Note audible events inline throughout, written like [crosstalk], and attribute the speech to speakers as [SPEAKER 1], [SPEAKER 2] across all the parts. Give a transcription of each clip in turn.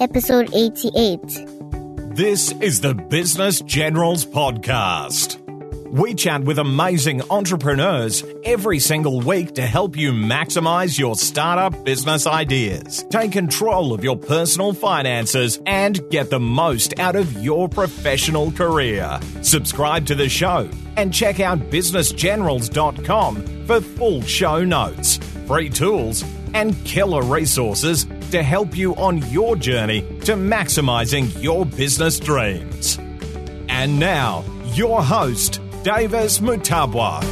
[SPEAKER 1] episode 88.
[SPEAKER 2] This is the Business Generals Podcast. We chat with amazing entrepreneurs every single week to help you maximize your startup business ideas, take control of your personal finances, and get the most out of your professional career. Subscribe to the show and check out businessgenerals.com for full show notes, free tools, and killer resources to help you on your journey to maximizing your business dreams. And now, your host, Davis Mutabwa.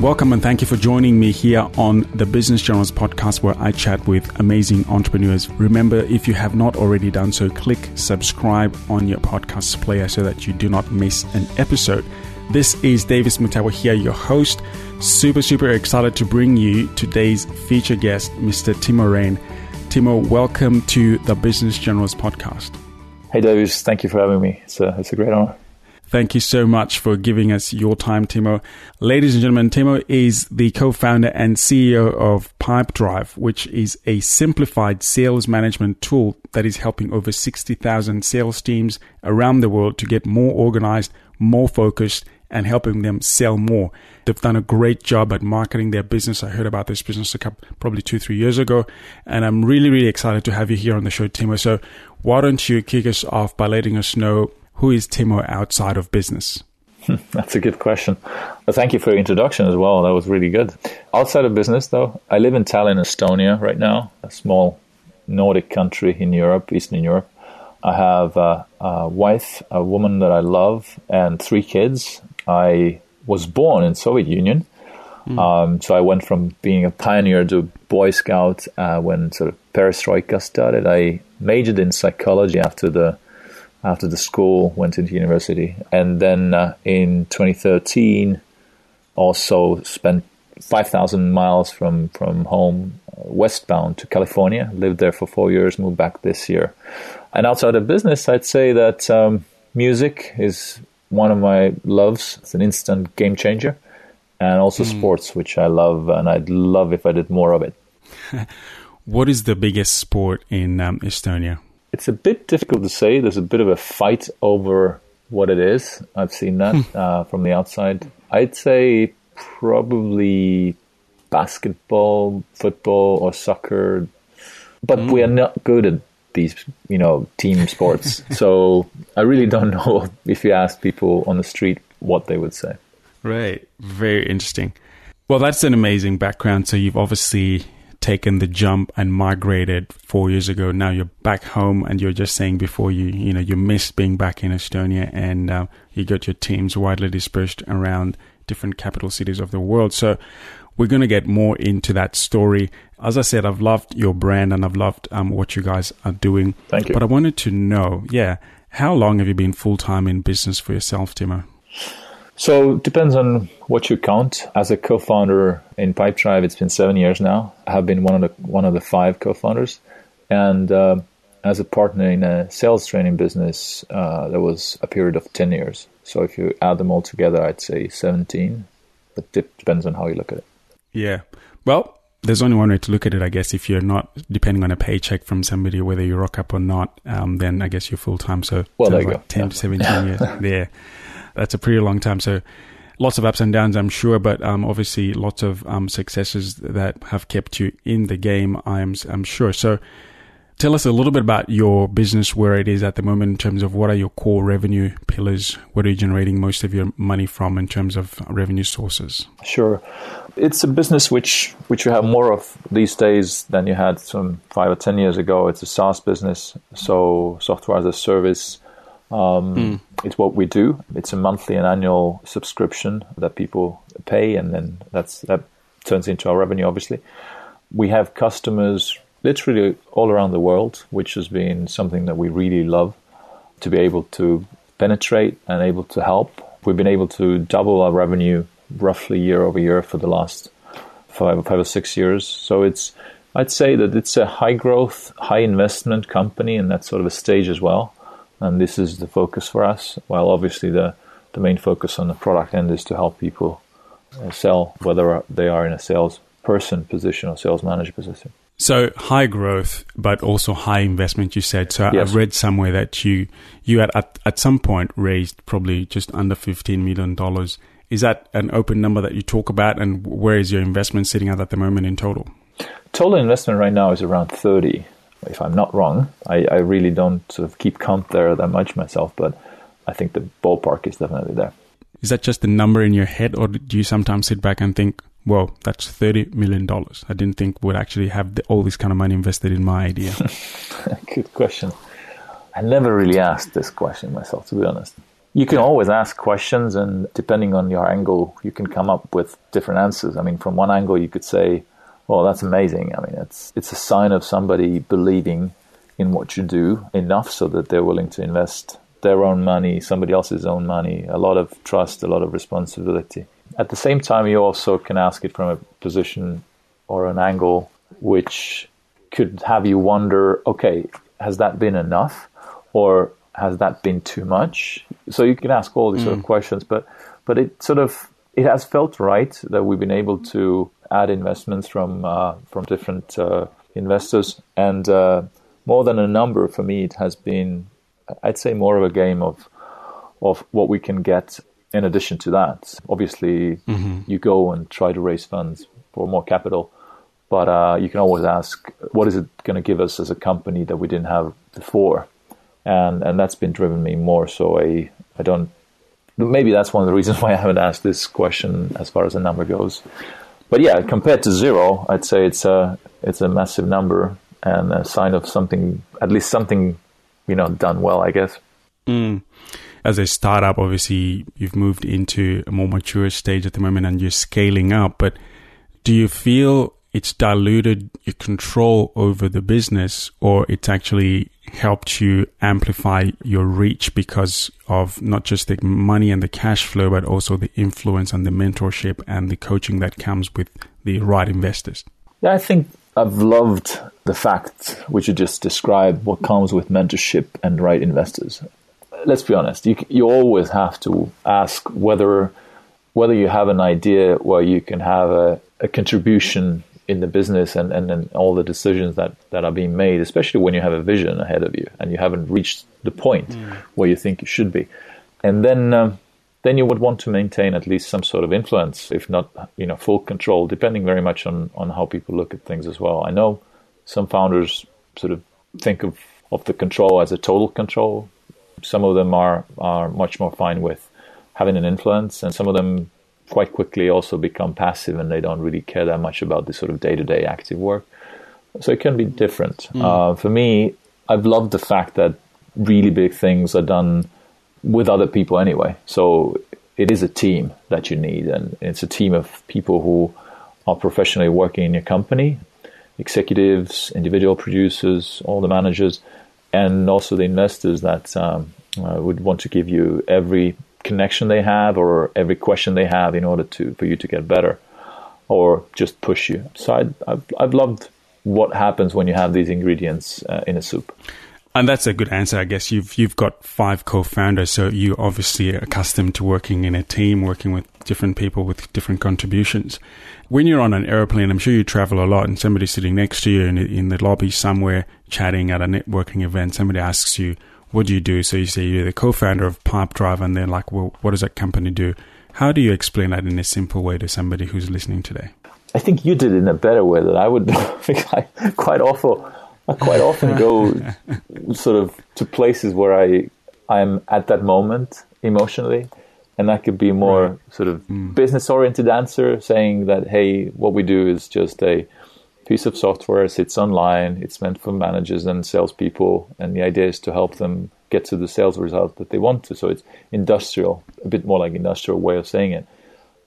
[SPEAKER 3] Welcome and thank you for joining me here on the Business Generals podcast where I chat with amazing entrepreneurs. Remember, if you have not already done so, click subscribe on your podcast player so that you do not miss an episode. This is Davis Mutawa here, your host. Super, super excited to bring you today's feature guest, Mr. Timo Rein. Timo, welcome to the Business Generals podcast.
[SPEAKER 4] Hey, Davis. Thank you for having me. It's a, it's a great honor.
[SPEAKER 3] Thank you so much for giving us your time, Timo. Ladies and gentlemen, Timo is the co-founder and CEO of Pipedrive, which is a simplified sales management tool that is helping over 60,000 sales teams around the world to get more organized, more focused, and helping them sell more. They've done a great job at marketing their business. I heard about this business a couple, probably two, three years ago, and I'm really, really excited to have you here on the show, Timo. So, why don't you kick us off by letting us know who is Timo outside of business? [laughs]
[SPEAKER 4] That's a good question. Well, thank you for your introduction as well. That was really good. Outside of business, though, I live in Tallinn, Estonia, right now, a small Nordic country in Europe, Eastern Europe. I have a, a wife, a woman that I love, and three kids. I was born in Soviet Union, mm. um, so I went from being a pioneer to Boy Scout uh, when sort of Perestroika started. I majored in psychology after the after the school, went into university, and then uh, in 2013, also spent 5,000 miles from from home uh, westbound to California. Lived there for four years, moved back this year. And outside of business, I'd say that um, music is one of my loves. It's an instant game changer. And also mm. sports, which I love, and I'd love if I did more of it. [laughs]
[SPEAKER 3] what is the biggest sport in um, Estonia?
[SPEAKER 4] It's a bit difficult to say. There's a bit of a fight over what it is. I've seen that hmm. uh, from the outside. I'd say probably basketball, football, or soccer, but mm. we are not good at these, you know, team sports. [laughs] so I really don't [laughs] know if you ask people on the street what they would say.
[SPEAKER 3] Right. Very interesting. Well, that's an amazing background. So you've obviously taken the jump and migrated four years ago. Now you're back home, and you're just saying before you, you know, you missed being back in Estonia, and uh, you got your teams widely dispersed around different capital cities of the world. So we're going to get more into that story. As I said, I've loved your brand and I've loved um, what you guys are doing.
[SPEAKER 4] Thank you.
[SPEAKER 3] But I wanted to know, yeah, how long have you been full time in business for yourself, Timo?
[SPEAKER 4] So it depends on what you count. As a co-founder in Pipedrive, it's been seven years now. I have been one of the one of the five co-founders, and uh, as a partner in a sales training business, uh, there was a period of ten years. So if you add them all together, I'd say seventeen. But it depends on how you look at it.
[SPEAKER 3] Yeah. Well, there's only one way to look at it, I guess. If you're not depending on a paycheck from somebody, whether you rock up or not, um, then I guess you're full time. So,
[SPEAKER 4] well, there you
[SPEAKER 3] like
[SPEAKER 4] go.
[SPEAKER 3] 10 to 17 years. [laughs] Yeah. That's a pretty long time. So, lots of ups and downs, I'm sure, but um, obviously lots of um, successes that have kept you in the game, I'm, I'm sure. So, Tell us a little bit about your business, where it is at the moment in terms of what are your core revenue pillars? What are you generating most of your money from in terms of revenue sources?
[SPEAKER 4] Sure. It's a business which, which you have more of these days than you had some five or 10 years ago. It's a SaaS business, so software as a service. Um, mm. It's what we do. It's a monthly and annual subscription that people pay, and then that's that turns into our revenue, obviously. We have customers literally all around the world, which has been something that we really love to be able to penetrate and able to help. We've been able to double our revenue roughly year over year for the last five, five or six years. So it's, I'd say that it's a high growth, high investment company in that sort of a stage as well. And this is the focus for us. While obviously the, the main focus on the product end is to help people uh, sell, whether they are in a sales person position or sales manager position.
[SPEAKER 3] So high growth, but also high investment. You said. So
[SPEAKER 4] Yes.
[SPEAKER 3] I've read somewhere that you you had at at some point raised probably just under fifteen million dollars. Is that an open number that you talk about, and where is your investment sitting at at the moment in total?
[SPEAKER 4] Total investment right now is around 30, if I'm not wrong. I, I really don't sort of keep count there that much myself, but I think the ballpark is definitely there.
[SPEAKER 3] Is that just a number in your head, or do you sometimes sit back and think, "Well, that's thirty million dollars"? I didn't think we'd actually have the, all this kind of money invested in my idea. [laughs]
[SPEAKER 4] Good question. I never really asked this question myself, to be honest. You can always ask questions, and depending on your angle, you can come up with different answers. I mean, from one angle, you could say, "Well, that's amazing." I mean, it's it's a sign of somebody believing in what you do enough so that they're willing to invest their own money, somebody else's own money, a lot of trust, a lot of responsibility. At the same time, you also can ask it from a position or an angle which could have you wonder, okay, has that been enough, or has that been too much? So you can ask all these sort of mm. questions, but but it sort of it has felt right that we've been able to add investments from uh, from different uh, investors, and uh, more than a number for me, it has been, I'd say, more of a game of of what we can get in addition to that. Obviously, you go and try to raise funds for more capital, but uh, you can always ask, what is it going to give us as a company that we didn't have before? And and that's been driven me more. So I I don't. Maybe that's one of the reasons [laughs] why I haven't asked this question as far as the number goes. But yeah, compared to zero, I'd say it's a it's a massive number and a sign of something, at least something, you know, done well, I guess.
[SPEAKER 3] Mm. As a startup, obviously, you've moved into a more mature stage at the moment and you're scaling up. But do you feel it's diluted your control over the business or it's actually helped you amplify your reach because of not just the money and the cash flow, but also the influence and the mentorship and the coaching that comes with the right investors?
[SPEAKER 4] Yeah, I think I've loved the fact which you just described, what comes with mentorship and right investors. Let's be honest, you, you always have to ask whether whether you have an idea where you can have a, a contribution in the business and, and, and all the decisions that, that are being made, especially when you have a vision ahead of you and you haven't reached the point where you think you should be. And then um, then you would want to maintain at least some sort of influence, if not you know full control, depending very much on, on how people look at things as well. I know some founders sort of think of, of the control as a total control. Some of them are, are much more fine with having an influence, and some of them quite quickly also become passive and they don't really care that much about the sort of day to day active work. So it can be different. Uh, for me, I've loved the fact that really big things are done with other people anyway. So it is a team that you need, and it's a team of people who are professionally working in your company executives, individual producers, all the managers, and also the investors that um, uh, would want to give you every connection they have or every question they have in order to for you to get better or just push you. So I, I've, I've loved what happens when you have these ingredients uh, in a soup.
[SPEAKER 3] And that's a good answer. I guess you've you've got five co-founders, so you obviously are accustomed to working in a team, working with different people with different contributions. When you're on an airplane, I'm sure you travel a lot, and somebody's sitting next to you in, in the lobby somewhere, chatting at a networking event. Somebody asks you, "What do you do?" So you say you're the co-founder of Pipe Drive, and they're like, "Well, what does that company do?" How do you explain that in a simple way to somebody who's listening today?
[SPEAKER 4] I think you did it in a better way than I would. [laughs] I quite awful. I quite often go [laughs] sort of to places where I I'm at that moment emotionally, and that could be more
[SPEAKER 3] Right.
[SPEAKER 4] sort of mm. business oriented answer, saying that hey, what we do is just a piece of software. Sits online. It's meant for managers and salespeople, and the idea is to help them get to the sales result that they want to. So it's industrial, a bit more like industrial way of saying it.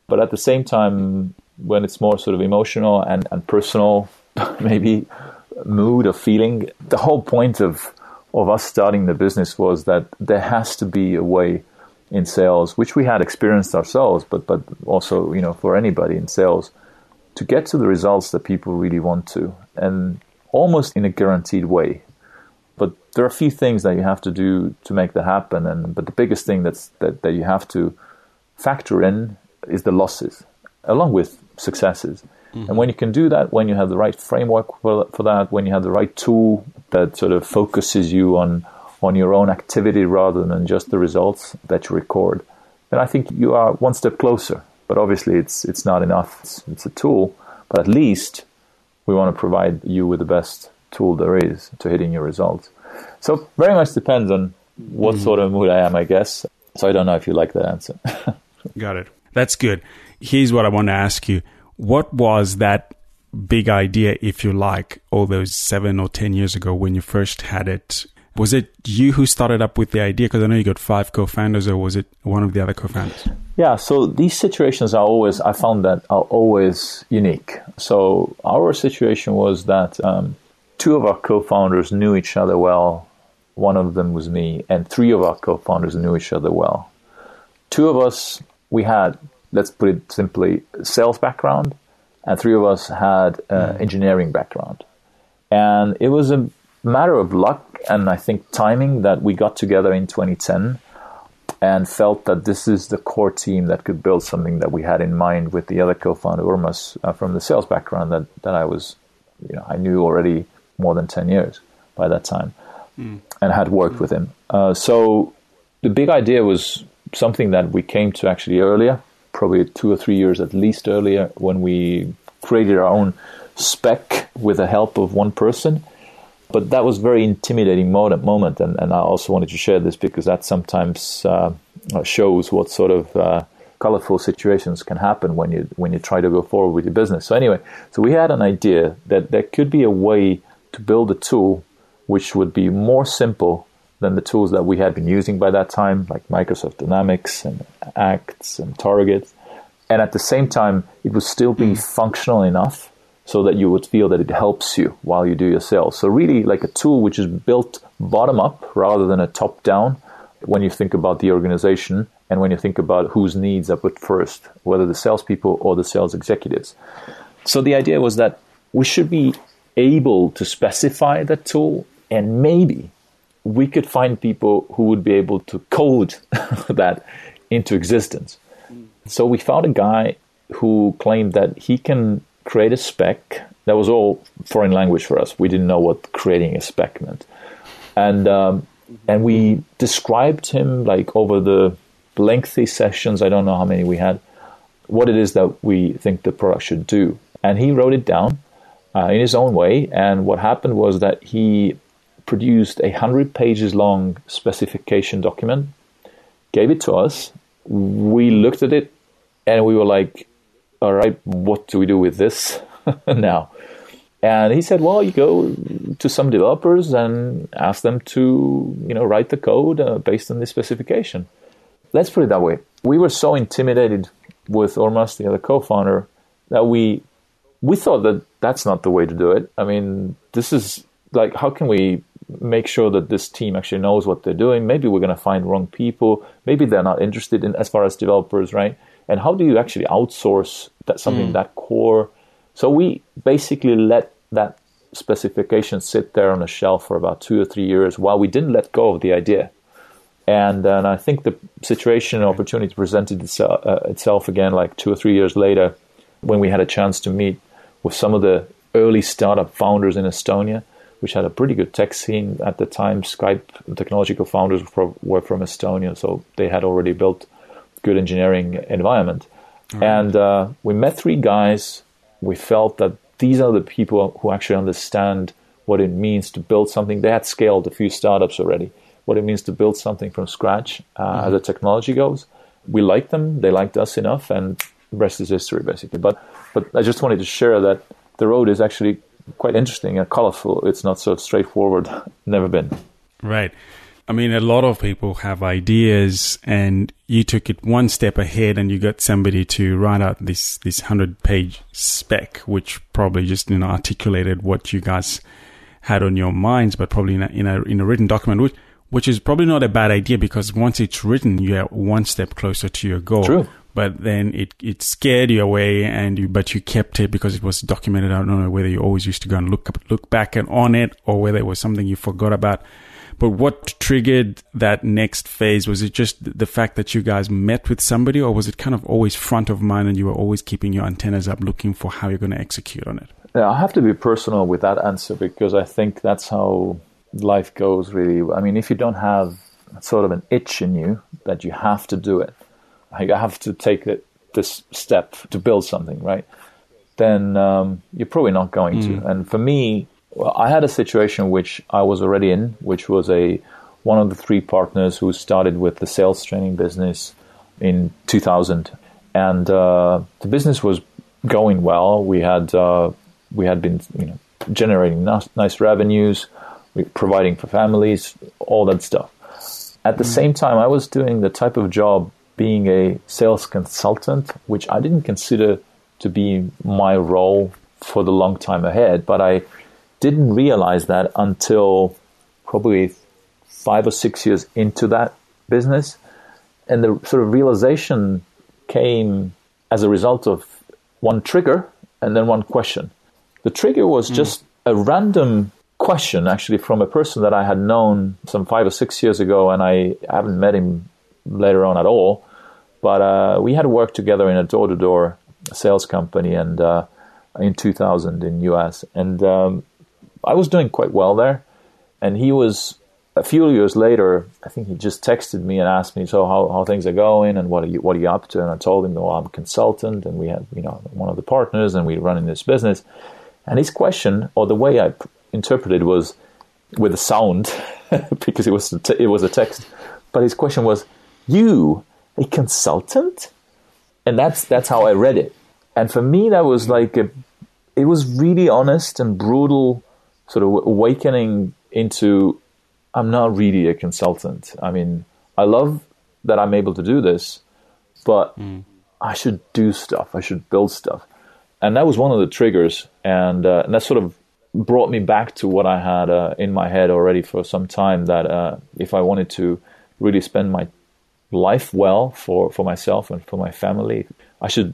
[SPEAKER 4] But at the same time, when it's more sort of emotional and, and personal, [laughs] maybe mood or feeling, the whole point of of us starting the business was that there has to be a way in sales, which we had experienced ourselves, but but also you know for anybody in sales, to get to the results that people really want to, and almost in a guaranteed way. But there are a few things that you have to do to make that happen, and but the biggest thing that's that, that you have to factor in is the losses, along with successes. Mm-hmm. And when you can do that, when you have the right framework for, for that, when you have the right tool that sort of focuses you on on your own activity rather than just the results that you record, then I think you are one step closer. But obviously, it's it's not enough. It's, it's a tool, but at least we want to provide you with the best tool there is to hitting your results. So very much depends on what mm-hmm. sort of mood I am, I guess. So I don't know if you like that answer. [laughs]
[SPEAKER 3] Got it. That's good. Here's what I want to ask you. What was that big idea, if you like, all those seven or 10 years ago when you first had it? Was it you who started up with the idea? Because I know you got five co founders, or was it one of the other co founders?
[SPEAKER 4] Yeah, so these situations are always, I found that are always unique. So our situation was that um, two of our co founders knew each other well. One of them was me, and three of our co founders knew each other well. Two of us, we had, let's put it simply, sales background, and three of us had uh, mm. engineering background. And it was a matter of luck and I think timing that we got together in 2010 and felt that this is the core team that could build something that we had in mind with the other co-founder Urmas uh, from the sales background that, that I was, you know, I knew already more than 10 years by that time mm. and had worked mm. with him. Uh, so the big idea was something that we came to actually earlier, probably two or three years at least earlier when we created our own spec with the help of one person but that was very intimidating moment, moment and, and I also wanted to share this because that sometimes uh, shows what sort of uh, colorful situations can happen when you when you try to go forward with your business. So anyway, so we had an idea that there could be a way to build a tool which would be more simple than the tools that we had been using by that time, like Microsoft Dynamics and Acts and Target, and at the same time, it would still be mm. functional enough so that you would feel that it helps you while you do your sales. So really like a tool which is built bottom up rather than a top down when you think about the organization and when you think about whose needs are put first, whether the salespeople or the sales executives. So the idea was that we should be able to specify that tool and maybe we could find people who would be able to code [laughs] that into existence. So we found a guy who claimed that he can create a spec. That was all foreign language for us. We didn't know what creating a spec meant, and um, and we described him like over the lengthy sessions. I don't know how many we had. What it is that we think the product should do, and he wrote it down uh, in his own way. And what happened was that he produced a hundred pages long specification document, gave it to us. We looked at it, and we were like, all right, what do we do with this [laughs] now? And he said, well, you go to some developers and ask them to, you know, write the code uh, based on the specification. Let's put it that way. We were so intimidated with Urmas, the other co-founder, that we we thought that that's not the way to do it. I mean, this is like, how can we make sure that this team actually knows what they're doing? Maybe we're going to find wrong people. Maybe they're not interested in as far as developers, right? And how do you actually outsource that something mm. that core? So we basically let that specification sit there on a shelf for about two or three years while we didn't let go of the idea. And, and i think the situation and opportunity presented itself, uh, itself again like two or three years later when we had a chance to meet with some of the early startup founders in estonia which had a pretty good tech scene at the time. Skype technological founders were from estonia so they had already built good engineering environment. Right. And uh, we met three guys. We felt that these are the people who actually understand what it means to build something. They had scaled a few startups already. What it means to build something from scratch uh, mm-hmm. as the technology goes. We liked them. They liked us enough, and the rest is history, basically. But but I just wanted to share that the road is actually quite interesting and colorful. It's not so straightforward. [laughs] Never been.
[SPEAKER 3] Right. I mean, a lot of people have ideas, and you took it one step ahead, and you got somebody to write out this this hundred page spec, which probably just you know articulated what you guys had on your minds, but probably in a in a, in a written document, which which is probably not a bad idea because once it's written, you're one step closer to your goal.
[SPEAKER 4] True.
[SPEAKER 3] but then it, it scared you away and you, but you kept it because it was documented. I don't know whether you always used to go and look up, look back and on it or whether it was something you forgot about. But what triggered that next phase? Was it just the fact that you guys met with somebody or was it kind of always front of mind and you were always keeping your antennas up looking for how you're going to execute on it?
[SPEAKER 4] Yeah, I have to be personal with that answer because I think that's how life goes really. I mean, if you don't have sort of an itch in you that you have to do it, you have to take it, this step to build something, right? Then um, you're probably not going mm. to. And for me, I had a situation which I was already in, which was a one of the three partners who started with the sales training business in 2000, and uh, the business was going well. We had uh, we had been you know generating nice, nice revenues, providing for families, all that stuff. At the mm. same time, I was doing the type of job being a sales consultant, which I didn't consider to be my role for the long time ahead, but I didn't realize that until probably five or six years into that business. And the sort of realization came as a result of one trigger and then one question. The trigger was mm. just a random question, actually, from a person that I had known some five or six years ago, and I haven't met him later on at all. But uh, we had worked together in a door to door sales company and uh, in 2000 in US. And um, I was doing quite well there. And he was a few years later, I think he just texted me and asked me, "So how, how things are going and what are you what are you up to?" And I told him, "Well, I'm a consultant, and we had you know one of the partners, and we run in this business." And his question, or the way I interpreted, was with a sound [laughs] because it was it was a text. But his question was, "You a consultant?" And that's that's how I read it. And for me, that was like a, it was really honest and brutal, sort of awakening into I'm not really a consultant. I mean, I love that I'm able to do this, but mm. I should do stuff. I should build stuff. And that was one of the triggers. And, uh, and that sort of brought me back to what I had uh, in my head already for some time that uh, if I wanted to really spend my life well for, for myself and for my family, I should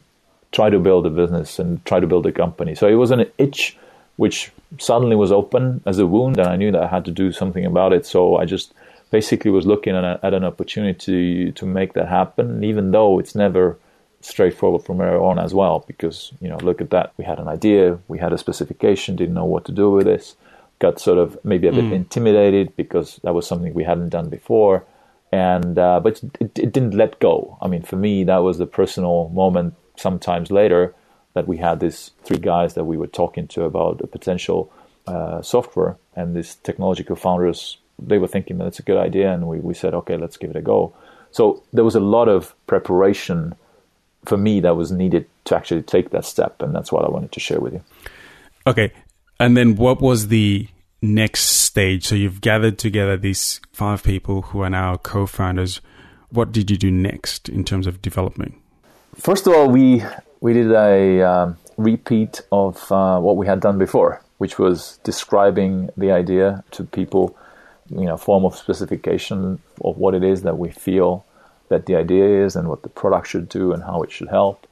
[SPEAKER 4] try to build a business and try to build a company. So it was an itch which suddenly was open as a wound, and I knew that I had to do something about it. So I just basically was looking at, a, at an opportunity to make that happen, even though it's never straightforward from there on as well. Because you know, look at that. We had an idea, we had a specification, didn't know what to do with this. Got sort of maybe a bit mm. intimidated because that was something we hadn't done before, and uh, but it, it didn't let go. I mean, for me, that was the personal moment. Sometimes later, that we had these three guys that we were talking to about a potential uh, software, and these technology co-founders they were thinking that it's a good idea, and we, we said, okay, let's give it a go. So there was a lot of preparation for me that was needed to actually take that step, and that's what I wanted to share with you.
[SPEAKER 3] Okay, and then what was the next stage? So you've gathered together these five people who are now co-founders. What did you do next in terms of development?
[SPEAKER 4] First of all, we we did a um, repeat of uh, what we had done before, which was describing the idea to people, you know, form of specification of what it is that we feel that the idea is and what the product should do and how it should help.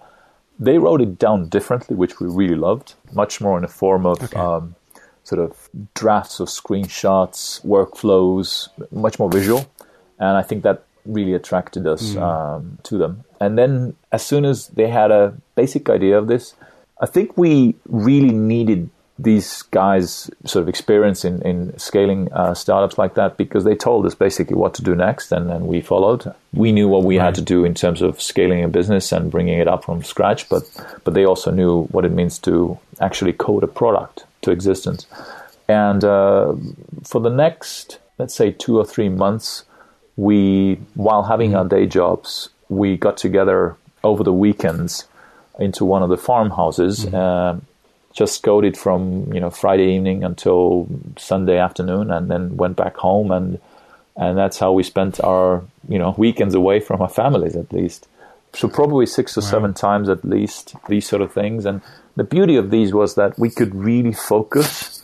[SPEAKER 4] They wrote it down differently, which we really loved, much more in the form of okay. um, sort of drafts of screenshots, workflows, much more visual. And I think that really attracted us mm. um, to them. And then as soon as they had a basic idea of this, I think we really needed these guys' sort of experience in, in scaling uh, startups like that because they told us basically what to do next and then we followed. We knew what we right. had to do in terms of scaling a business and bringing it up from scratch, but, but they also knew what it means to actually code a product to existence. And uh, for the next, let's say, two or three months, we, while having mm-hmm. our day jobs, we got together over the weekends into one of the farmhouses. Mm-hmm. Uh, just coded from you know Friday evening until Sunday afternoon, and then went back home, and and that's how we spent our you know weekends away from our families at least. So probably six or seven times at least these sort of things. And the beauty of these was that we could really focus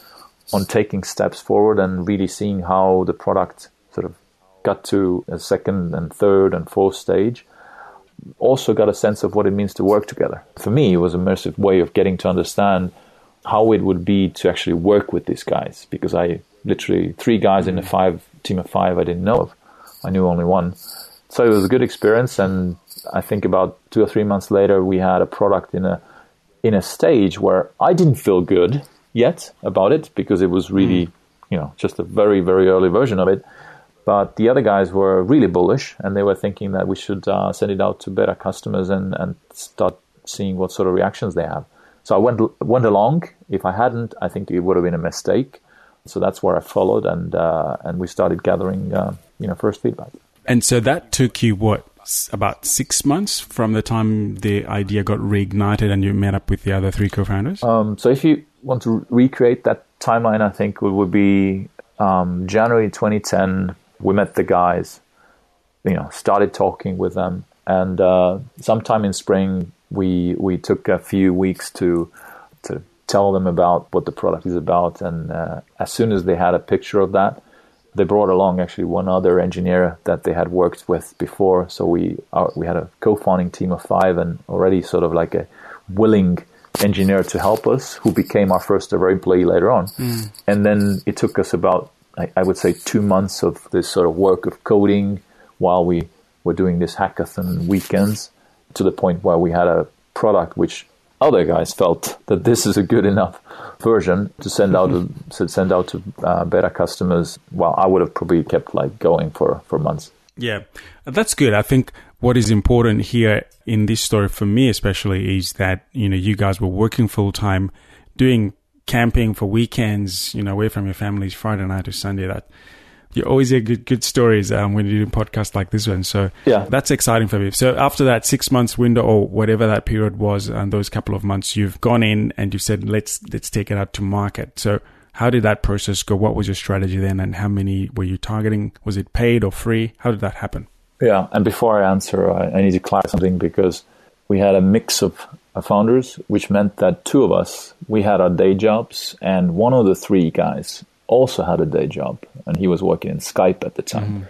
[SPEAKER 4] on taking steps forward and really seeing how the product got to a second and third and fourth stage also got a sense of what it means to work together. For me, it was a immersive way of getting to understand how it would be to actually work with these guys because I literally three guys in a five team of five I didn't know of. I knew only one. So it was a good experience and I think about two or three months later we had a product in a in a stage where I didn't feel good yet about it because it was really, mm. you know, just a very, very early version of it. But the other guys were really bullish, and they were thinking that we should uh, send it out to beta customers and, and start seeing what sort of reactions they have. So I went went along. If I hadn't, I think it would have been a mistake. So that's where I followed, and uh, and we started gathering, uh, you know, first feedback.
[SPEAKER 3] And so that took you what about six months from the time the idea got reignited and you met up with the other three co-founders.
[SPEAKER 4] Um, so if you want to recreate that timeline, I think it would be um, January 2010 we met the guys, you know, started talking with them, and uh, sometime in spring we we took a few weeks to to tell them about what the product is about, and uh, as soon as they had a picture of that, they brought along actually one other engineer that they had worked with before. So we our, we had a co-founding team of five, and already sort of like a willing engineer to help us, who became our first ever employee later on. Mm. And then it took us about I, I, would say two months of this sort of work of coding while we were doing this hackathon weekends to the point where we had a product which other guys felt that this is a good enough version to send out to, to send out to uh, beta customers. Well, I would have probably kept like going for for months.
[SPEAKER 3] Yeah, that's good. I think what is important here in this story for me, especially, is that you know you guys were working full time, doing camping for weekends, you know, away from your families, Friday night to Sunday. That you always hear good good stories um, when you do podcasts like this one. So yeah, that's exciting for me. So after that six months window or whatever that period was, and those couple of months, you've gone in and you said let's let's take it out to market. So how did that process go? What was your strategy then, and how many were you targeting? Was it paid or free? How did that happen?
[SPEAKER 4] Yeah, and before I answer, I, I need to clarify something because we had a mix of founders, which meant that two of us, we had our day jobs, and one of the three guys also had a day job, and he was working in Skype at the time. Mm-hmm.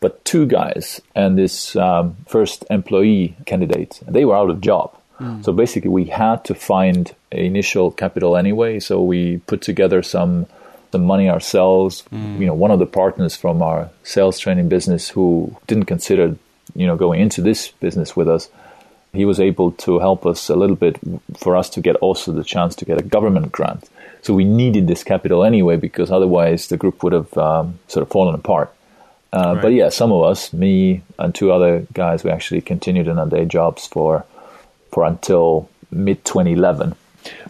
[SPEAKER 4] But two guys and this um, first employee candidate, they were out of job. Mm. So basically, we had to find initial capital anyway. So we put together some the money ourselves. Mm. You know, one of the partners from our sales training business who didn't consider you know going into this business with us he was able to help us a little bit for us to get also the chance to get a government grant. So we needed this capital anyway because otherwise the group would have um, sort of fallen apart. Uh, right. But yeah, some of us, me and two other guys, we actually continued in our day jobs for for until mid 2011.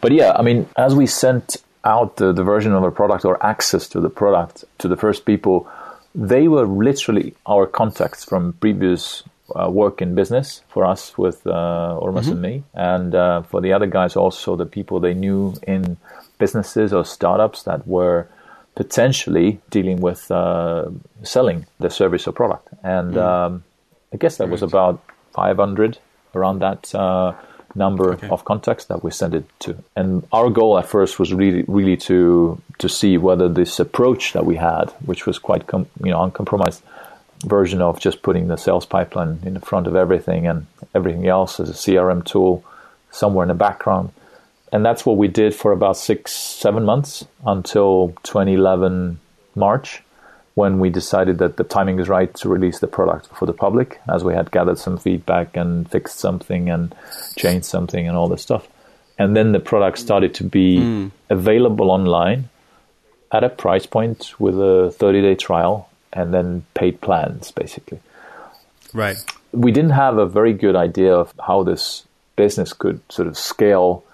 [SPEAKER 4] But yeah, I mean, as we sent out the, the version of our product or access to the product to the first people, they were literally our contacts from previous uh, work in business for us with uh, Urmas mm-hmm. and me, and uh, for the other guys also the people they knew in businesses or startups that were potentially dealing with uh, selling the service or product. And mm. um, I guess that was about 500 around that uh, number okay. of contacts that we sent it to. And our goal at first was really, really to to see whether this approach that we had, which was quite com- you know uncompromised version of just putting the sales pipeline in the front of everything and everything else as a CRM tool somewhere in the background. And that's what we did for about six, seven months until 2011 March, when we decided that the timing is right to release the product for the public, as we had gathered some feedback and fixed something and changed something and all this stuff. And then the product started to be mm. available online at a price point with a 30 day trial and then paid plans, basically.
[SPEAKER 3] Right.
[SPEAKER 4] We didn't have a very good idea of how this business could sort of scale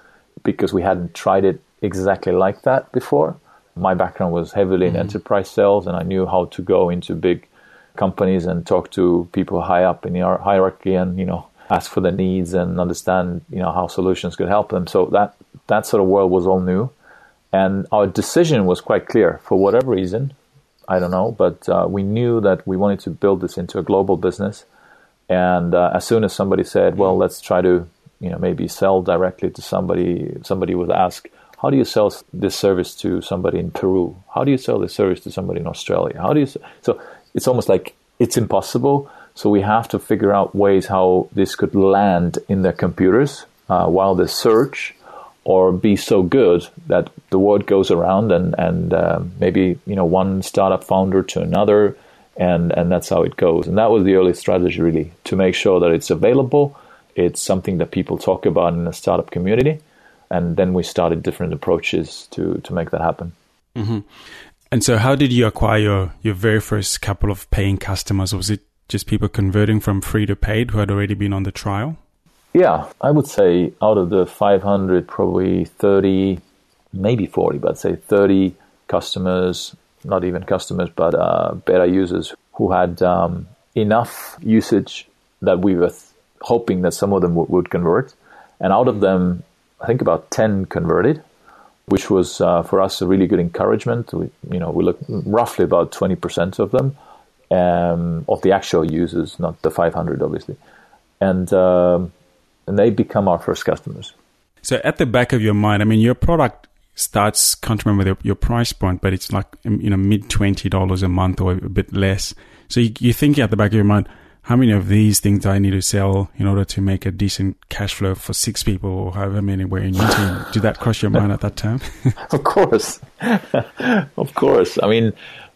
[SPEAKER 4] because we hadn't tried it exactly like that before. My background was heavily mm-hmm. in enterprise sales, and I knew how to go into big companies and talk to people high up in the hierarchy and, you know, ask for their needs and understand, you know, how solutions could help them. So that, that sort of world was all new. And our decision was quite clear. For whatever reason, I don't know, but uh, we knew that we wanted to build this into a global business. And uh, as soon as somebody said, "Well, let's try to, you know, maybe sell directly to somebody," somebody would ask, "How do you sell this service to somebody in Peru? How do you sell this service to somebody in Australia? How do you?" So it's almost like it's impossible So we have to figure out ways how this could land in their computers uh, while they search, or be so good that the word goes around and and uh, maybe you know one startup founder to another, and and that's how it goes. And that was the early strategy really to make sure that it's available, it's something that people talk about in the startup community, and then we started different approaches to to make that happen.
[SPEAKER 3] Mm-hmm. And so, how did you acquire your, your very first couple of paying customers? Was it just people converting from free to paid who had already been on the trial?
[SPEAKER 4] Yeah, I would say out of the 500, probably 30, maybe 40, but say 30 customers, not even customers, but uh, beta users who had um, enough usage that we were th- hoping that some of them w- would convert. And out of them, I think about 10 converted which was uh, for us a really good encouragement. We, you know, we look roughly about 20% of them um, of the actual users, not the 500, obviously, and um, and they become our first customers.
[SPEAKER 3] So at the back of your mind, I mean, your product starts. Can't remember the, your price point, but it's like you know mid twenty dollars a month or a bit less. So you, you're thinking at the back of your mind how many of these things do I need to sell in order to make a decent cash flow for six people or however many were in your team? Did that cross your mind at that time? [laughs]
[SPEAKER 4] of course. [laughs] of course. I mean,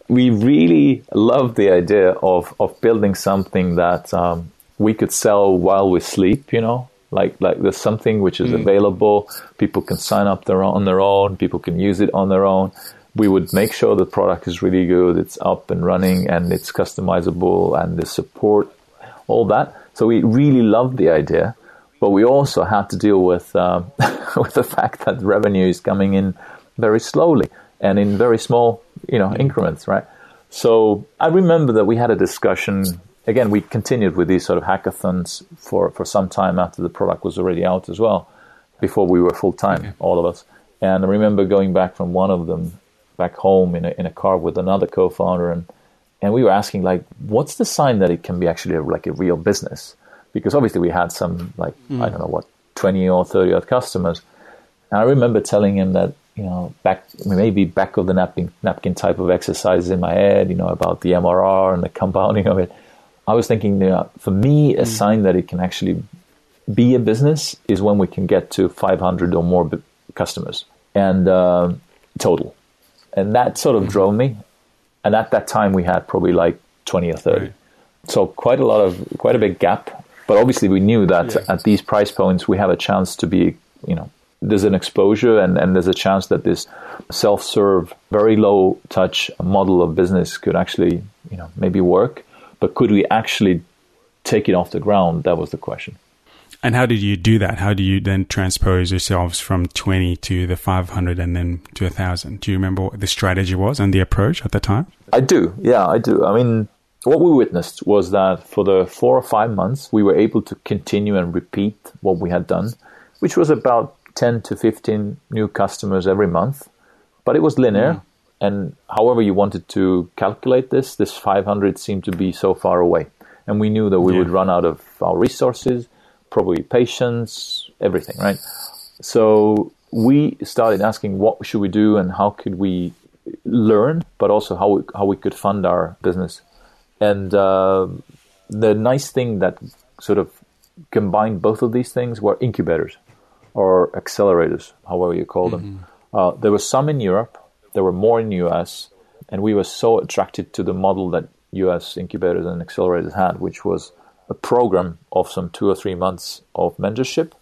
[SPEAKER 4] we really love the idea of, of building something that um, we could sell while we sleep, you know, like like there's something which is mm. available. People can sign up their own, on their own. People can use it on their own we would make sure the product is really good, it's up and running, and it's customizable, and the support all that. So we really loved the idea, but we also had to deal with um, [laughs] with the fact that revenue is coming in very slowly and in very small, you know, increments, right? So I remember that we had a discussion. Again, we continued with these sort of hackathons for, for some time after the product was already out as well, before we were full time, okay. all of us. And I remember going back from one of them back home in a, in a car with another co-founder and and we were asking like, what's the sign that it can be actually a, like a real business? Because obviously we had some like mm. I don't know what twenty or thirty odd customers, and I remember telling him that you know back maybe back of the napkin napkin type of exercises in my head, you know about the MRR and the compounding of it. I was thinking, for me, a mm. sign that it can actually be a business is when we can get to 500 or more customers and uh, total, and that sort of mm. drove me and at that time we had probably like 20 or 30 right. so quite a lot of quite a big gap but obviously we knew that yeah. at these price points we have a chance to be you know there's an exposure and, and there's a chance that this self-serve very low touch model of business could actually you know maybe work but could we actually take it off the ground that was the question
[SPEAKER 3] and how did you do that? How do you then transpose yourselves from 20 to the 500 and then to 1,000? Do you remember what the strategy was and the approach at the time?
[SPEAKER 4] I do. Yeah, I do. I mean, what we witnessed was that for the four or five months, we were able to continue and repeat what we had done, which was about 10 to 15 new customers every month. But it was linear. Mm. And however you wanted to calculate this, this 500 seemed to be so far away. And we knew that we yeah. would run out of our resources probably patience, everything, right? So we started asking what should we do and how could we learn, but also how we, how we could fund our business. And uh, the nice thing that sort of combined both of these things were incubators or accelerators, however you call them. Mm-hmm. Uh, there were some in Europe, there were more in the US, and we were so attracted to the model that US incubators and accelerators had, which was a program of some two or three months of mentorship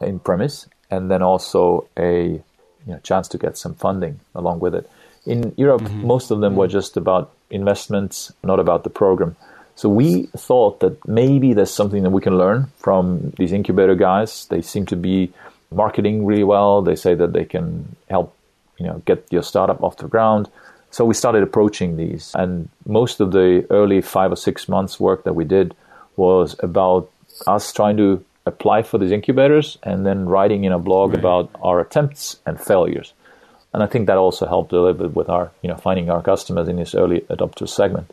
[SPEAKER 4] in premise, and then also a you know, chance to get some funding along with it. In Europe, mm-hmm. most of them were just about investments, not about the program. So we thought that maybe there's something that we can learn from these incubator guys. They seem to be marketing really well. They say that they can help, you know, get your startup off the ground. So we started approaching these, and most of the early five or six months work that we did was about us trying to apply for these incubators and then writing in a blog right. about our attempts and failures. And I think that also helped a little bit with our, you know, finding our customers in this early adopter segment.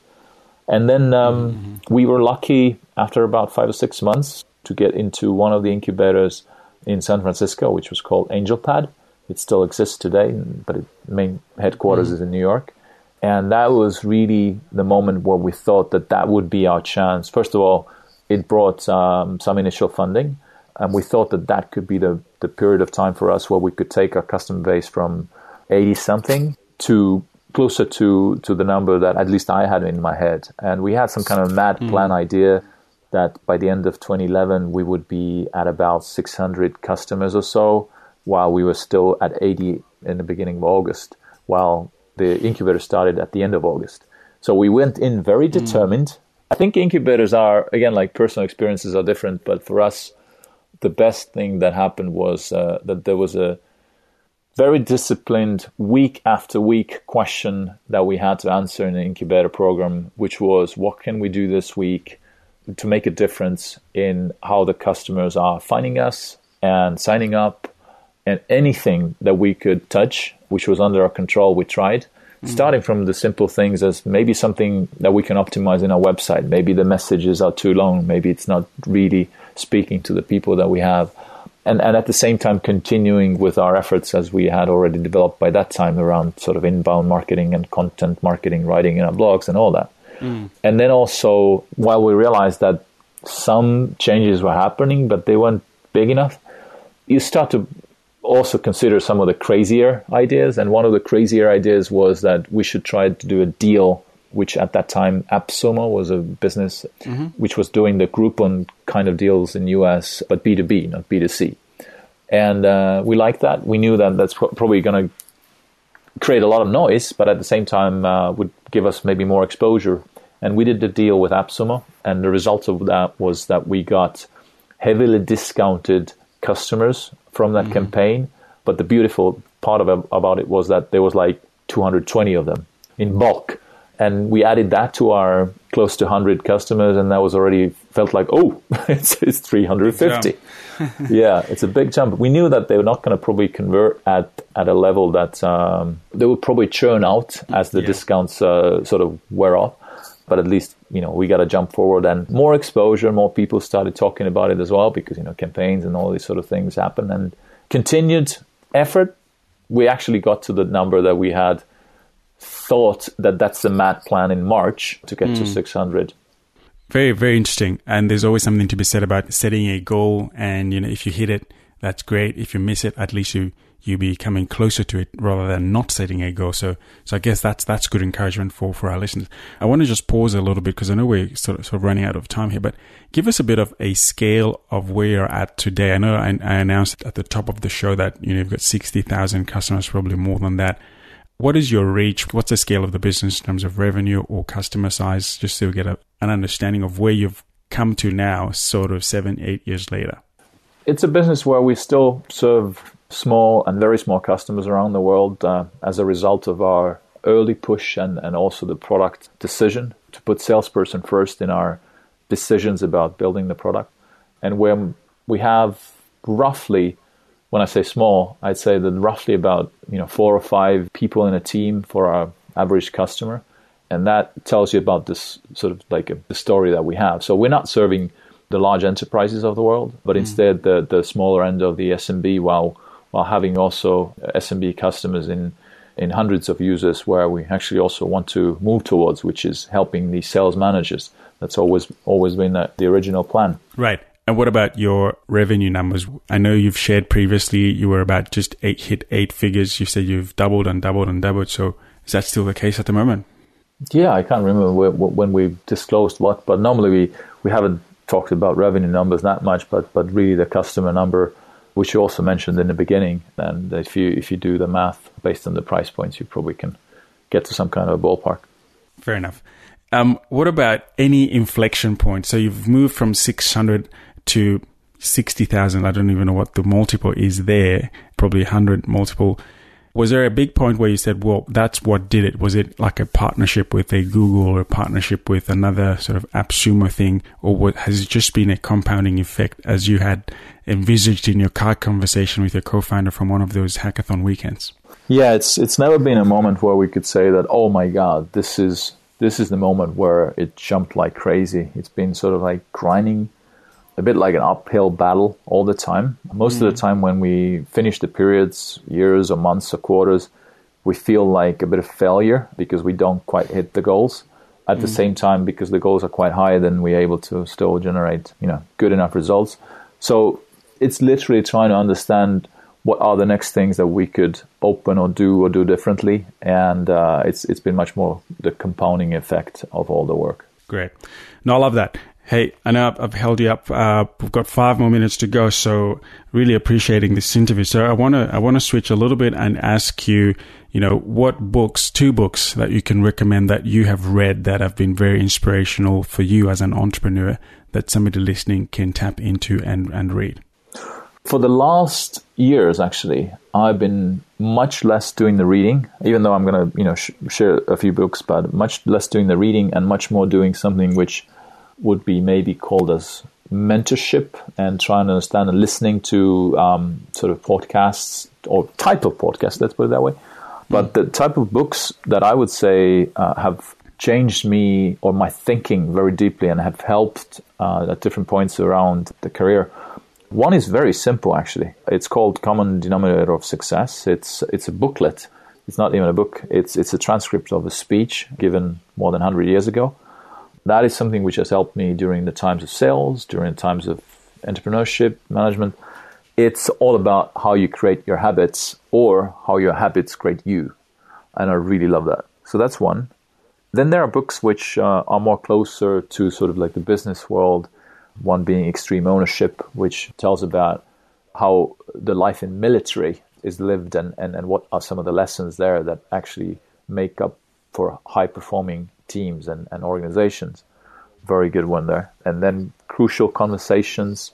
[SPEAKER 4] And then um, mm-hmm. we were lucky after about five or six months to get into one of the incubators in San Francisco, which was called AngelPad. It still exists today, but its main headquarters mm-hmm. is in New York. And that was really the moment where we thought that that would be our chance. First of all, it brought um, some initial funding, and we thought that that could be the, the period of time for us where we could take our customer base from 80 something to closer to, to the number that at least I had in my head. And we had some kind of mad mm. plan idea that by the end of 2011 we would be at about 600 customers or so, while we were still at 80 in the beginning of August, while the incubator started at the end of August. So we went in very hmm. determined. Mm. I think incubators are, again, like personal experiences are different, but for us, the best thing that happened was uh, that there was a very disciplined week after week question that we had to answer in the incubator program, which was what can we do this week to make a difference in how the customers are finding us and signing up and anything that we could touch, which was under our control, we tried. Mm-hmm. Starting from the simple things as maybe something that we can optimize in our website. Maybe the messages are too long. Maybe it's not really speaking to the people that we have. And, and at the same time, continuing with our efforts as we had already developed by that time around sort of inbound marketing and content marketing, writing in our blogs and all that. Mm. And then also, while we realized that some changes were happening, but they weren't big enough, you start to also consider some of the crazier ideas. And one of the crazier ideas was that we should try to do a deal, which at that time AppSumo was a business mm-hmm. which was doing the Groupon kind of deals in US, but B2B, not B2C. And uh, we liked that. We knew that that's probably going to create a lot of noise, but at the same time uh, would give us maybe more exposure. And we did the deal with AppSumo, and the result of that was that we got heavily discounted customers from that mm-hmm. campaign. But the beautiful part of about it was that there was like 220 of them in bulk, and we added that to our close to 100 customers, and that was already felt like oh, [laughs] it's, it's 350. [laughs] yeah, it's a big jump. We knew that they were not going to probably convert at at a level that um, they would probably churn out as the yeah. discounts uh, sort of wear off but at least you know we got to jump forward and more exposure more people started talking about it as well because you know campaigns and all these sort of things happen and continued effort we actually got to the number that we had thought that that's the mad plan in march to get mm. to hmm. 600
[SPEAKER 3] very very interesting and there's always something to be said about setting a goal and you know if you hit it that's great if you miss it at least you you be coming closer to it rather than not setting a goal. So, so I guess that's that's good encouragement for for our listeners. I want to just pause a little bit because I know we're sort of, sort of running out of time here, but give us a bit of a scale of where you're at today. I know I, I announced at the top of the show that you know you've got sixty thousand customers, probably more than that. What is your reach? What's the scale of the business in terms of revenue or customer size? Just so we get a, an understanding of where you've come to now, sort of seven, eight years later.
[SPEAKER 4] It's a business where we still serve small and very small customers around the world uh, as a result of our early push and, and also the product decision to put salesperson first in our decisions about building the product. And when we have roughly, when I say small, I'd say that roughly about you know four or five people in a team for our average customer, and that tells you about this sort of like a, the story that we have. So we're not serving the large enterprises of the world, but mm. instead the the smaller end of the SMB, while while having also uh, SMB customers in in hundreds of users where we actually also want to move towards, which is helping the sales managers. That's always always been the, the original plan.
[SPEAKER 3] Right. And what about your revenue numbers? I know you've shared previously you were about just eight hit eight figures. You said you've doubled and doubled and doubled. So is that still the case at the moment?
[SPEAKER 4] Yeah, I can't remember when we disclosed what, but normally we, we haven't talked about revenue numbers that much, but but really the customer number which you also mentioned in the beginning. And if you if you do the math based on the price points, you probably can get to some kind of a ballpark.
[SPEAKER 3] Fair enough. Um, what about any inflection point? So you've moved from six hundred to sixty thousand. I don't even know what the multiple is there. Probably hundred multiple. Was there a big point where you said, well, that's what did it? Was it like a partnership with a Google or a partnership with another sort of AppSumo thing? Or what, has it just been a compounding effect as you had envisaged in your car conversation with your co-founder from one of those hackathon weekends?
[SPEAKER 4] Yeah, it's it's never been a moment where we could say that, oh my God, this is this is the moment where it jumped like crazy. It's been sort of like grinding a bit like an uphill battle all the time. Most mm. of the mm. time, when we finish the periods, years or months or quarters, we feel like a bit of failure because we don't quite hit the goals. At mm. the same time, because the goals are quite high, then we're able to still generate, you know, good enough results. So it's literally trying to understand what are the next things that we could open or do or do differently, and uh, it's it's been much more the compounding effect of all the work.
[SPEAKER 3] Great, no, I love that. Hey, I know I've held you up. Uh, we've got five more minutes to go, so really appreciating this interview. So I want to I want to switch a little bit and ask you, you know, what books, two books that you can recommend that you have read that have been very inspirational for you as an entrepreneur that somebody listening can tap into and and read.
[SPEAKER 4] For the last years, actually, I've been much less doing the reading, even though I'm going to, you know, sh- share a few books, but much less doing the reading and much more doing something which would be maybe called as mentorship and trying to understand and listening to um, sort of podcasts or type of podcasts, let's put it that way. But the type of books that I would say uh, have changed me or my thinking very deeply and have helped uh, at different points around the career. One is very simple, actually. It's called Common Denominator of Success. It's it's a booklet. It's not even a book. It's it's a transcript of a speech given more than 100 years ago that is something which has helped me during the times of sales, during times of entrepreneurship, management. It's all about how you create your habits or how your habits create you. And I really love that. So that's one. Then there are books which uh, are more closer to sort of like the business world, one being Extreme Ownership, which tells about how the life in military is lived and, and, and what are some of the lessons there that actually make up for high performing teams and, and organizations. Very good one there. And then crucial conversations,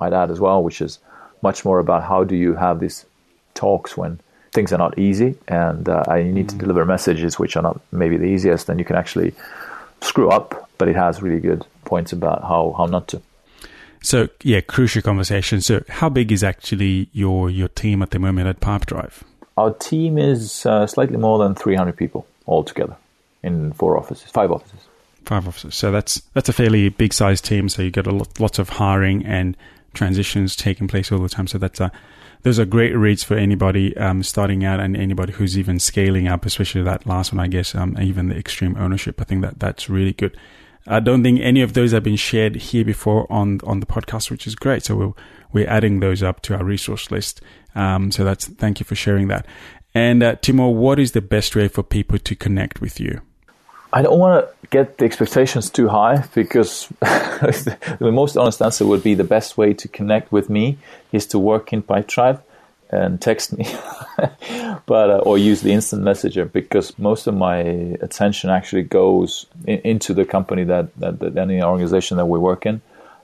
[SPEAKER 4] I'd add as well, which is much more about how do you have these talks when things are not easy and uh, you need mm-hmm. to deliver messages which are not maybe the easiest, and you can actually screw up, but it has really good points about how, how not to.
[SPEAKER 3] So yeah, crucial conversation. So how big is actually your your team at the moment at Pipedrive?
[SPEAKER 4] Our team is uh, slightly more than 300 people altogether in four offices, five offices.
[SPEAKER 3] Five offices. So that's that's a fairly big sized team. So you get a lot, lots of hiring and transitions taking place all the time. So that's a those are great reads for anybody um, starting out and anybody who's even scaling up, especially that last one, I guess, um, even the extreme ownership. I think that that's really good. I don't think any of those have been shared here before on on the podcast, which is great. So we're we're adding those up to our resource list. Um, so that's thank you for sharing that. And uh, Timo, what is the best way for people to connect with you?
[SPEAKER 4] I don't want to get the expectations too high because [laughs] the most honest answer would be the best way to connect with me is to work in Pipedrive and text me, [laughs] but uh, or use the instant messenger because most of my attention actually goes in, into the company that, that, that any organization that we work in,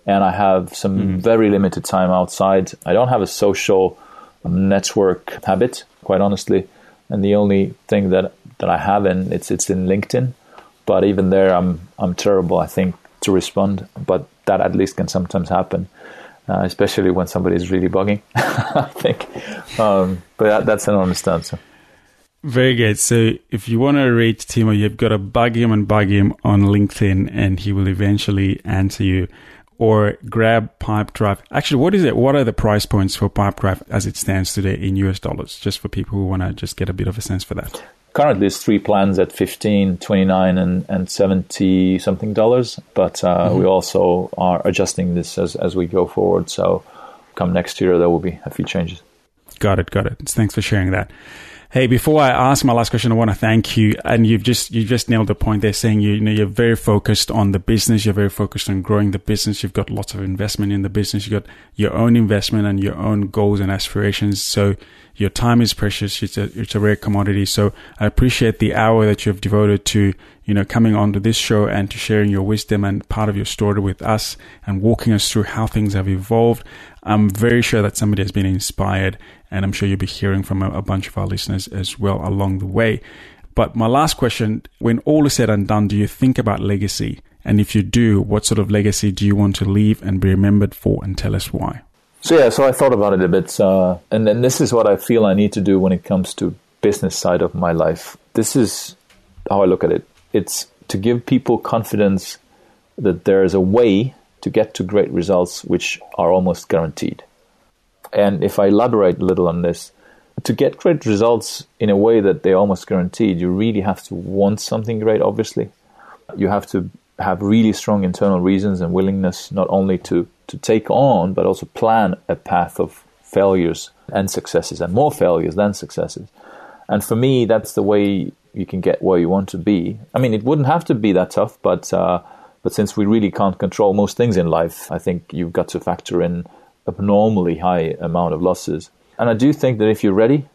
[SPEAKER 4] and I have some mm. very limited time outside. I don't have a social network habit, quite honestly, and the only thing that that I have in it's it's in LinkedIn but even there, I'm I'm terrible. I think to respond, but that at least can sometimes happen, uh, especially when somebody is really bugging. [laughs] I think, um, but that, that's an honest answer.
[SPEAKER 3] Very good. So if you want to reach Timo, you've got to bug him and bug him on LinkedIn, and he will eventually answer you. Or grab Pipedrive. Actually, what is it? What are the price points for Pipedrive as it stands today in US dollars? Just for people who want to just get a bit of a sense for that
[SPEAKER 4] currently there's three plans at 15 29 and, and 70 something dollars but uh, mm-hmm. we also are adjusting this as, as we go forward. So come next year there will be a few changes.
[SPEAKER 3] Got it got it. Thanks for sharing that Hey, before I ask my last question, I want to thank you. And you've just you just nailed the point there, saying you, you know you're very focused on the business. You're very focused on growing the business. You've got lots of investment in the business. You've got your own investment and your own goals and aspirations. So your time is precious. It's a it's a rare commodity. So I appreciate the hour that you've devoted to you know coming onto this show and to sharing your wisdom and part of your story with us and walking us through how things have evolved. I'm very sure that somebody has been inspired and I'm sure you'll be hearing from a, a bunch of our listeners as well along the way. But my last question when all is said and done, do you think about legacy? And if you do, what sort of legacy do you want to leave and be remembered for? And tell us why.
[SPEAKER 4] So, yeah, so I thought about it a bit. Uh, and then this is what I feel I need to do when it comes to business side of my life. This is how I look at it. It's to give people confidence that there is a way to get to great results which are almost guaranteed. And if I elaborate a little on this, to get great results in a way that they're almost guaranteed, you really have to want something great, obviously. You have to have really strong internal reasons and willingness not only to, to take on, but also plan a path of failures and successes, and more failures than successes. And for me, that's the way you can get where you want to be. I mean, it wouldn't have to be that tough, but uh, but since we really can't control most things in life, I think you've got to factor in abnormally high amount of losses. And I do think that if you're ready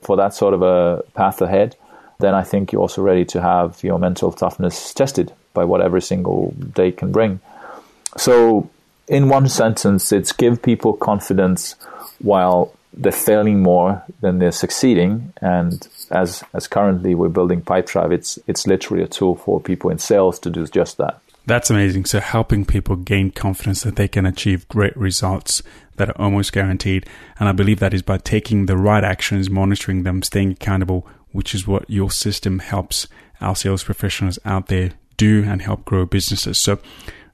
[SPEAKER 4] for that sort of a path ahead, then I think you're also ready to have your mental toughness tested by what every single day can bring. So, in one sentence, it's give people confidence while they're failing more than they're succeeding. And as as currently we're building Pipedrive, it's it's literally a tool for people in sales to do just that.
[SPEAKER 3] That's amazing. So helping people gain confidence that they can achieve great results that are almost guaranteed. And I believe that is by taking the right actions, monitoring them, staying accountable, which is what your system helps our sales professionals out there do and help grow businesses. So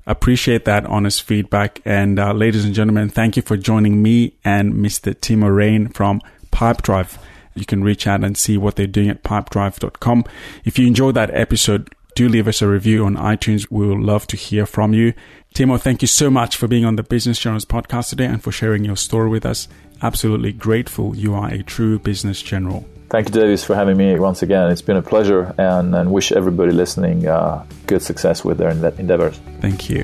[SPEAKER 3] appreciate that honest feedback. And uh, ladies and gentlemen, thank you for joining me and Mr. Timo Rein from Pipedrive. You can reach out and see what they're doing at pipedrive.com. If you enjoyed that episode, do leave us a review on iTunes. We will love to hear from you. Timo, thank you so much for being on the Business Generals podcast today and for sharing your story with us. Absolutely grateful. You are a true business general.
[SPEAKER 4] Thank you, Davis, for having me once again. It's been a pleasure and, and wish everybody listening uh, good success with their endeavors.
[SPEAKER 3] Thank you.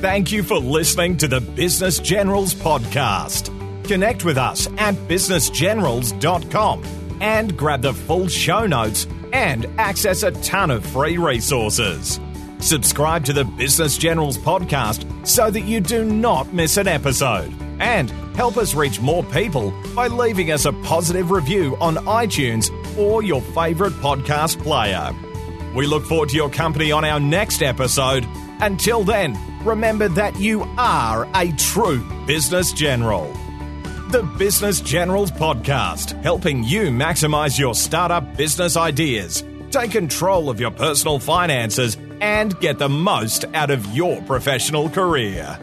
[SPEAKER 2] Thank you for listening to the Business Generals podcast. Connect with us at businessgenerals.com and grab the full show notes and access a ton of free resources. Subscribe to the Business Generals podcast so that you do not miss an episode and help us reach more people by leaving us a positive review on iTunes or your favorite podcast player. We look forward to your company on our next episode. Until then, remember that you are a true business general. The Business Generals Podcast, helping you maximize your startup business ideas, take control of your personal finances, and get the most out of your professional career.